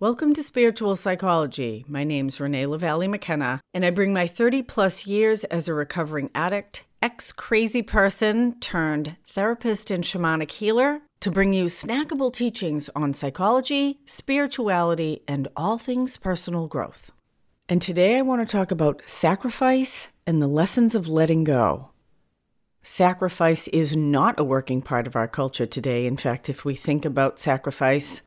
Welcome to Spiritual Psychology. My name's Renee LaValle McKenna, and I bring my 30 plus years as a recovering addict, ex crazy person turned therapist and shamanic healer to bring you snackable teachings on psychology, spirituality, and all things personal growth. And today I want to talk about sacrifice and the lessons of letting go. Sacrifice is not a working part of our culture today. In fact, if we think about sacrifice,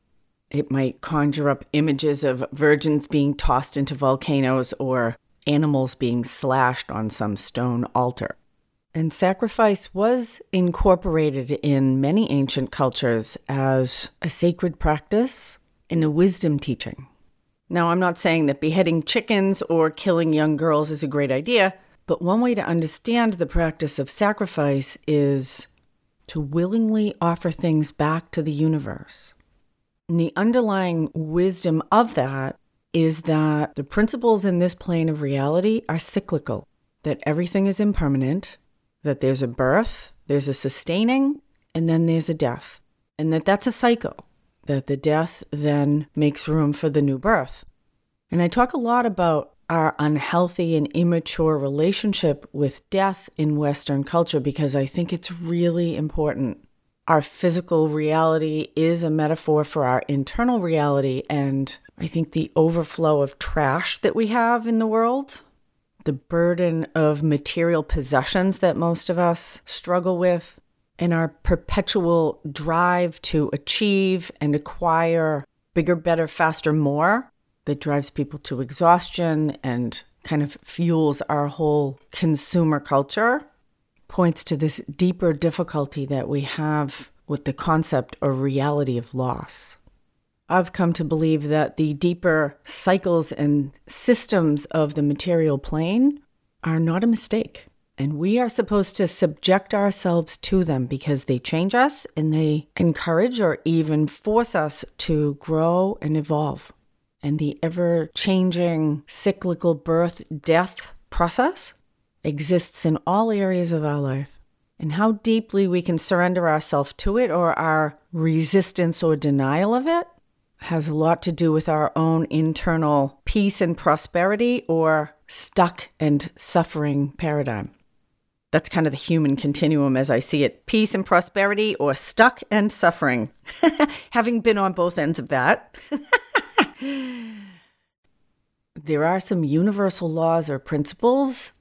it might conjure up images of virgins being tossed into volcanoes or animals being slashed on some stone altar. And sacrifice was incorporated in many ancient cultures as a sacred practice and a wisdom teaching. Now, I'm not saying that beheading chickens or killing young girls is a great idea, but one way to understand the practice of sacrifice is to willingly offer things back to the universe. And the underlying wisdom of that is that the principles in this plane of reality are cyclical, that everything is impermanent, that there's a birth, there's a sustaining, and then there's a death. And that that's a cycle, that the death then makes room for the new birth. And I talk a lot about our unhealthy and immature relationship with death in Western culture because I think it's really important our physical reality is a metaphor for our internal reality. And I think the overflow of trash that we have in the world, the burden of material possessions that most of us struggle with, and our perpetual drive to achieve and acquire bigger, better, faster, more that drives people to exhaustion and kind of fuels our whole consumer culture points to this deeper difficulty that we have with the concept or reality of loss. I've come to believe that the deeper cycles and systems of the material plane are not a mistake. And we are supposed to subject ourselves to them because they change us and they encourage or even force us to grow and evolve. And the ever changing cyclical birth death process exists in all areas of our life. And how deeply we can surrender ourselves to it or our resistance or denial of it has a lot to do with our own internal peace and prosperity or stuck and suffering paradigm. That's kind of the human continuum as I see it peace and prosperity or stuck and suffering. Having been on both ends of that. there are some universal laws or principles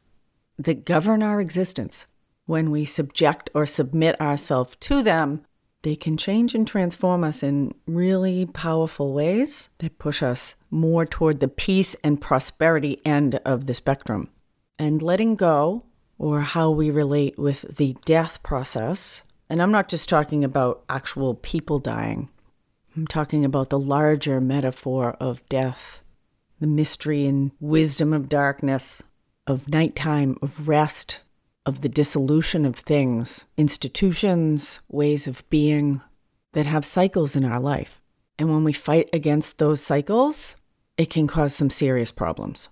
that govern our existence. When we subject or submit ourselves to them, they can change and transform us in really powerful ways that push us more toward the peace and prosperity end of the spectrum. And letting go, or how we relate with the death process, and I'm not just talking about actual people dying, I'm talking about the larger metaphor of death, the mystery and wisdom of darkness, of nighttime, of rest, of the dissolution of things, institutions, ways of being that have cycles in our life. And when we fight against those cycles, it can cause some serious problems.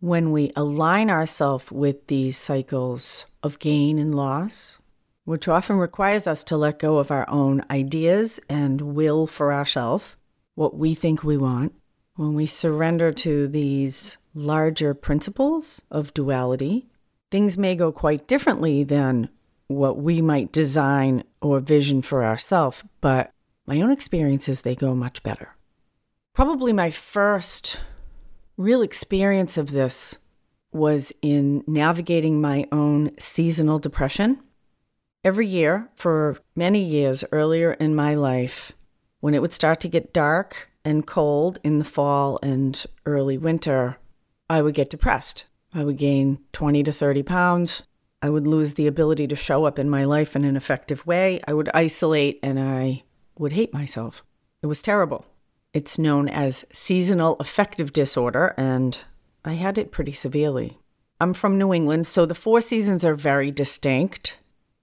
When we align ourselves with these cycles of gain and loss, which often requires us to let go of our own ideas and will for ourselves, what we think we want, when we surrender to these larger principles of duality, things may go quite differently than what we might design or vision for ourselves, but my own experiences, they go much better. Probably my first real experience of this was in navigating my own seasonal depression. Every year, for many years earlier in my life, when it would start to get dark and cold in the fall and early winter, I would get depressed. I would gain 20 to 30 pounds. I would lose the ability to show up in my life in an effective way. I would isolate and I would hate myself. It was terrible. It's known as seasonal affective disorder, and I had it pretty severely. I'm from New England, so the four seasons are very distinct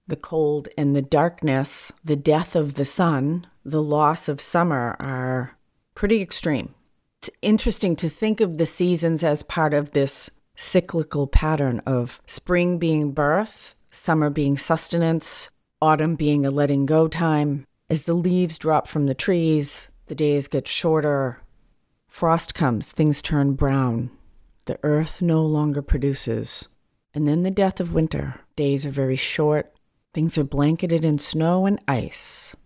the cold and the darkness, the death of the sun, the loss of summer are pretty extreme. It's interesting to think of the seasons as part of this cyclical pattern of spring being birth, summer being sustenance, autumn being a letting go time. As the leaves drop from the trees, the days get shorter, Frost comes, things turn brown. The earth no longer produces. And then the death of winter. Days are very short. Things are blanketed in snow and ice.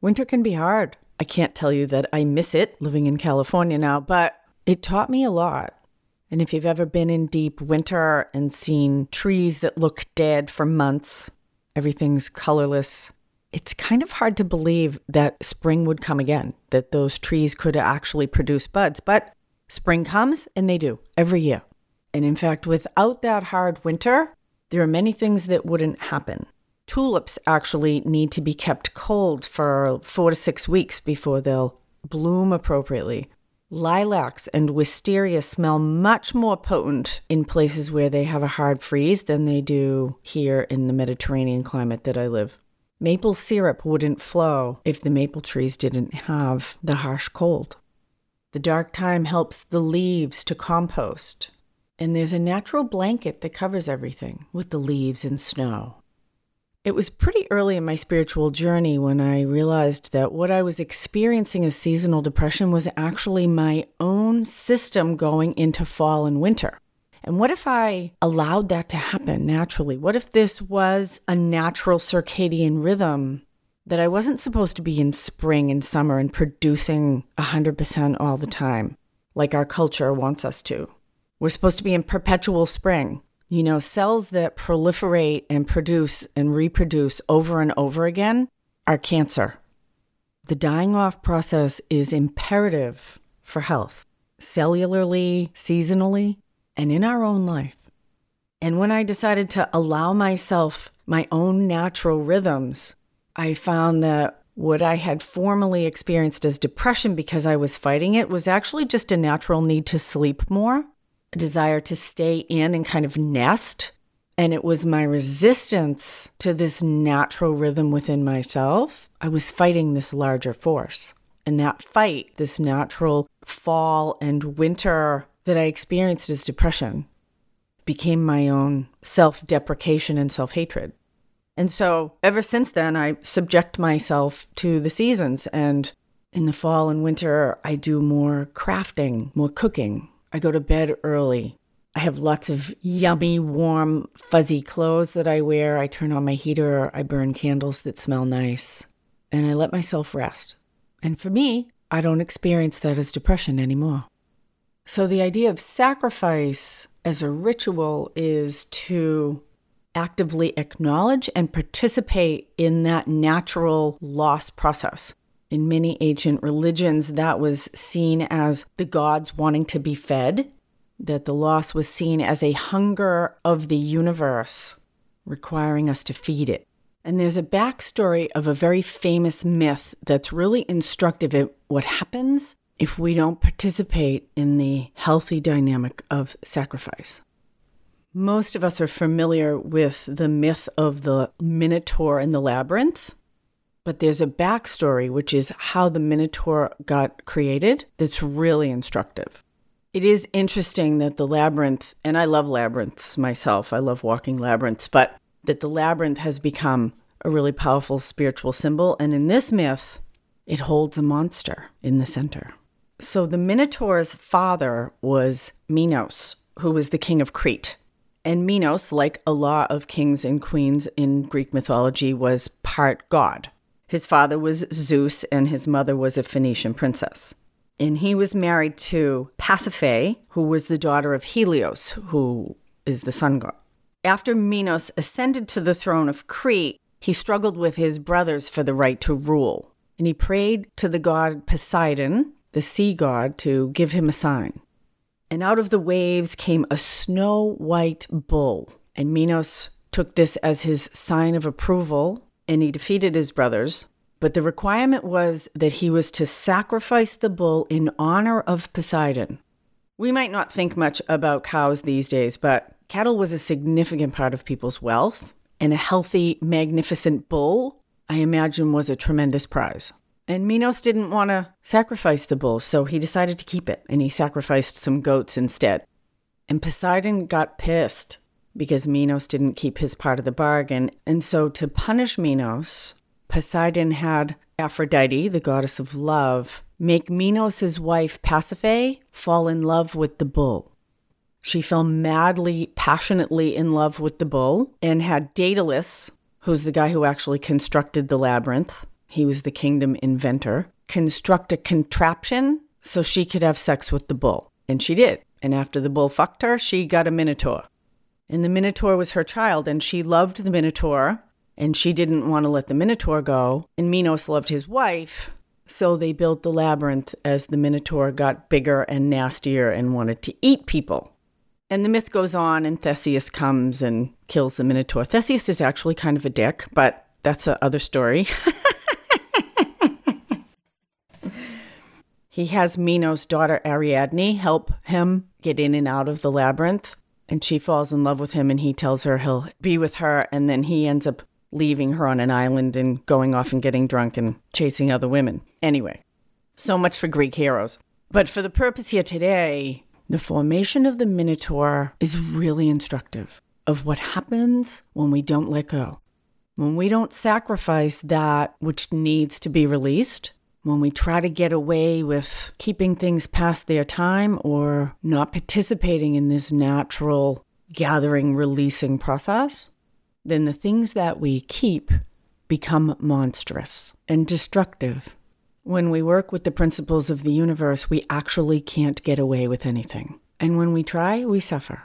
Winter can be hard. I can't tell you that I miss it living in California now, but it taught me a lot. And if you've ever been in deep winter and seen trees that look dead for months, everything's colorless, it's kind of hard to believe that spring would come again, that those trees could actually produce buds. But spring comes and they do every year. And in fact, without that hard winter, there are many things that wouldn't happen. Tulips actually need to be kept cold for four to six weeks before they'll bloom appropriately. Lilacs and wisteria smell much more potent in places where they have a hard freeze than they do here in the Mediterranean climate that I live. Maple syrup wouldn't flow if the maple trees didn't have the harsh cold. The dark time helps the leaves to compost, and there's a natural blanket that covers everything with the leaves and snow. It was pretty early in my spiritual journey when I realized that what I was experiencing as seasonal depression was actually my own system going into fall and winter. And what if I allowed that to happen naturally? What if this was a natural circadian rhythm that I wasn't supposed to be in spring and summer and producing 100% all the time, like our culture wants us to? We're supposed to be in perpetual spring. You know, cells that proliferate and produce and reproduce over and over again are cancer. The dying off process is imperative for health, cellularly, seasonally, and in our own life. And when I decided to allow myself my own natural rhythms, I found that what I had formerly experienced as depression because I was fighting it was actually just a natural need to sleep more desire to stay in and kind of nest. And it was my resistance to this natural rhythm within myself. I was fighting this larger force. And that fight, this natural fall and winter that I experienced as depression, became my own self deprecation and self hatred. And so ever since then, I subject myself to the seasons. And in the fall and winter, I do more crafting, more cooking, I go to bed early. I have lots of yummy, warm, fuzzy clothes that I wear. I turn on my heater. I burn candles that smell nice. And I let myself rest. And for me, I don't experience that as depression anymore. So the idea of sacrifice as a ritual is to actively acknowledge and participate in that natural loss process. In many ancient religions, that was seen as the gods wanting to be fed, that the loss was seen as a hunger of the universe, requiring us to feed it. And there's a backstory of a very famous myth that's really instructive at what happens if we don't participate in the healthy dynamic of sacrifice. Most of us are familiar with the myth of the Minotaur in the labyrinth. But there's a backstory, which is how the Minotaur got created, that's really instructive. It is interesting that the labyrinth, and I love labyrinths myself, I love walking labyrinths, but that the labyrinth has become a really powerful spiritual symbol. And in this myth, it holds a monster in the center. So the Minotaur's father was Minos, who was the king of Crete. And Minos, like a lot of kings and queens in Greek mythology, was part god. His father was Zeus, and his mother was a Phoenician princess. And he was married to Pasiphae, who was the daughter of Helios, who is the sun god. After Minos ascended to the throne of Crete, he struggled with his brothers for the right to rule. And he prayed to the god Poseidon, the sea god, to give him a sign. And out of the waves came a snow white bull. And Minos took this as his sign of approval and he defeated his brothers. But the requirement was that he was to sacrifice the bull in honor of Poseidon. We might not think much about cows these days, but cattle was a significant part of people's wealth, and a healthy, magnificent bull, I imagine, was a tremendous prize. And Minos didn't want to sacrifice the bull, so he decided to keep it, and he sacrificed some goats instead. And Poseidon got pissed because Minos didn't keep his part of the bargain. And so, to punish Minos, Poseidon had Aphrodite, the goddess of love, make Minos' wife Pasiphae fall in love with the bull. She fell madly, passionately in love with the bull and had Daedalus, who's the guy who actually constructed the labyrinth, he was the kingdom inventor, construct a contraption so she could have sex with the bull. And she did. And after the bull fucked her, she got a minotaur. And the minotaur was her child, and she loved the minotaur, and she didn't want to let the minotaur go. And Minos loved his wife, so they built the labyrinth as the minotaur got bigger and nastier and wanted to eat people. And the myth goes on, and Theseus comes and kills the Minotaur. Theseus is actually kind of a dick, but that's another story. he has Minos' daughter Ariadne help him get in and out of the labyrinth, and she falls in love with him, and he tells her he'll be with her, and then he ends up leaving her on an island and going off and getting drunk and chasing other women. Anyway, so much for Greek heroes. But for the purpose here today, the formation of the Minotaur is really instructive of what happens when we don't let go. When we don't sacrifice that which needs to be released, when we try to get away with keeping things past their time or not participating in this natural gathering, releasing process, then the things that we keep become monstrous and destructive when we work with the principles of the universe, we actually can't get away with anything. And when we try, we suffer.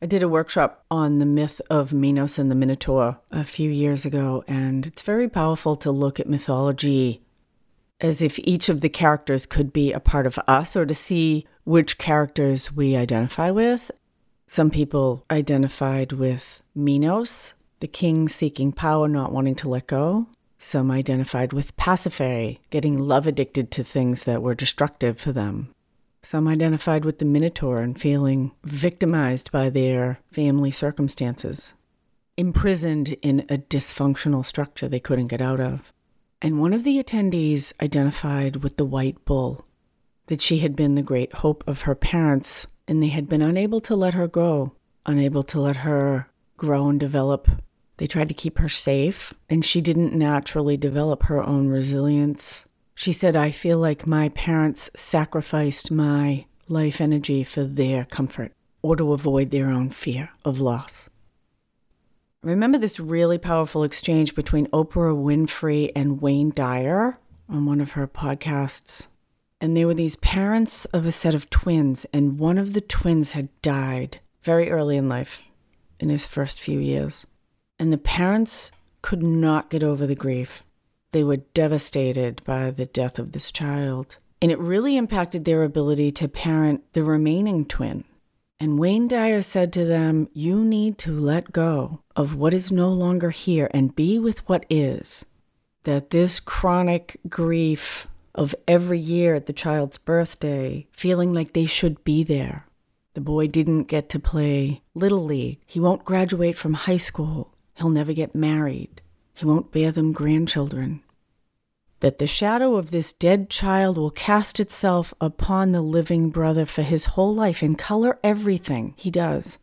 I did a workshop on the myth of Minos and the Minotaur a few years ago, and it's very powerful to look at mythology as if each of the characters could be a part of us or to see which characters we identify with. Some people identified with Minos, the king seeking power, not wanting to let go. Some identified with Pasiphae, getting love addicted to things that were destructive for them. Some identified with the Minotaur and feeling victimized by their family circumstances, imprisoned in a dysfunctional structure they couldn't get out of. And one of the attendees identified with the white bull, that she had been the great hope of her parents, and they had been unable to let her go, unable to let her grow and develop they tried to keep her safe, and she didn't naturally develop her own resilience. She said, I feel like my parents sacrificed my life energy for their comfort or to avoid their own fear of loss. Remember this really powerful exchange between Oprah Winfrey and Wayne Dyer on one of her podcasts. And they were these parents of a set of twins, and one of the twins had died very early in life, in his first few years. And the parents could not get over the grief. They were devastated by the death of this child. And it really impacted their ability to parent the remaining twin. And Wayne Dyer said to them, You need to let go of what is no longer here and be with what is. That this chronic grief of every year at the child's birthday, feeling like they should be there. The boy didn't get to play Little League. He won't graduate from high school. He'll never get married. He won't bear them grandchildren. That the shadow of this dead child will cast itself upon the living brother for his whole life and color everything he does.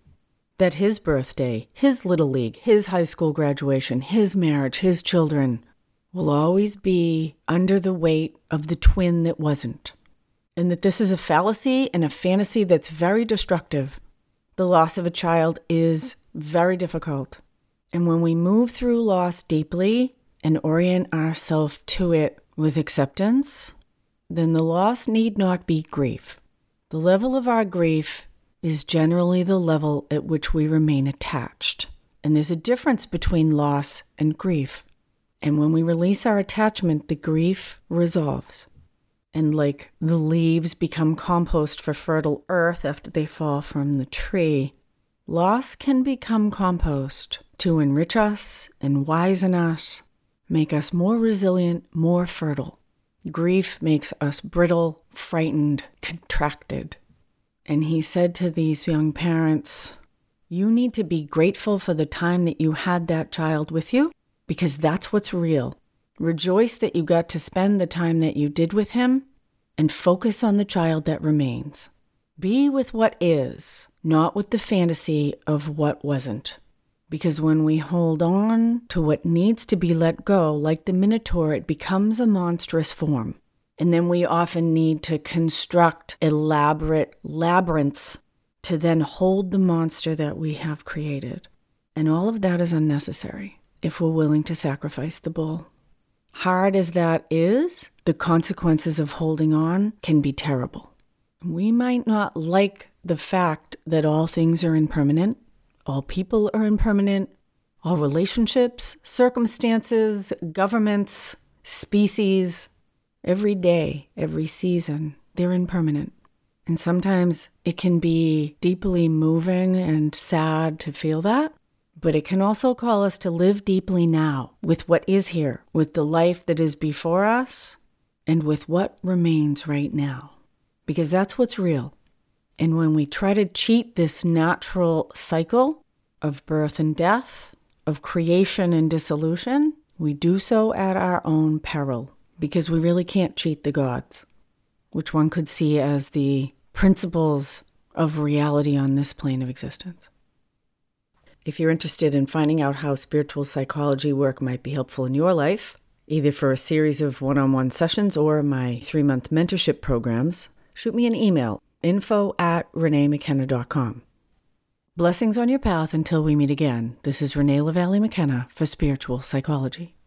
That his birthday, his little league, his high school graduation, his marriage, his children will always be under the weight of the twin that wasn't. And that this is a fallacy and a fantasy that's very destructive. The loss of a child is very difficult. And when we move through loss deeply and orient ourselves to it with acceptance, then the loss need not be grief. The level of our grief is generally the level at which we remain attached. And there's a difference between loss and grief. And when we release our attachment, the grief resolves. And like the leaves become compost for fertile earth after they fall from the tree, loss can become compost to enrich us and wisen us, make us more resilient, more fertile. Grief makes us brittle, frightened, contracted. And he said to these young parents, You need to be grateful for the time that you had that child with you because that's what's real. Rejoice that you got to spend the time that you did with him and focus on the child that remains. Be with what is, not with the fantasy of what wasn't. Because when we hold on to what needs to be let go, like the Minotaur, it becomes a monstrous form. And then we often need to construct elaborate labyrinths to then hold the monster that we have created. And all of that is unnecessary if we're willing to sacrifice the bull. Hard as that is, the consequences of holding on can be terrible. We might not like the fact that all things are impermanent, all people are impermanent, all relationships, circumstances, governments, species, every day, every season, they're impermanent. And sometimes it can be deeply moving and sad to feel that, but it can also call us to live deeply now with what is here, with the life that is before us, and with what remains right now. Because that's what's real. And when we try to cheat this natural cycle of birth and death, of creation and dissolution, we do so at our own peril because we really can't cheat the gods, which one could see as the principles of reality on this plane of existence. If you're interested in finding out how spiritual psychology work might be helpful in your life, either for a series of one on one sessions or my three month mentorship programs, shoot me an email info at reneemckenna.com. Blessings on your path until we meet again. This is Renee LaValle McKenna for Spiritual Psychology.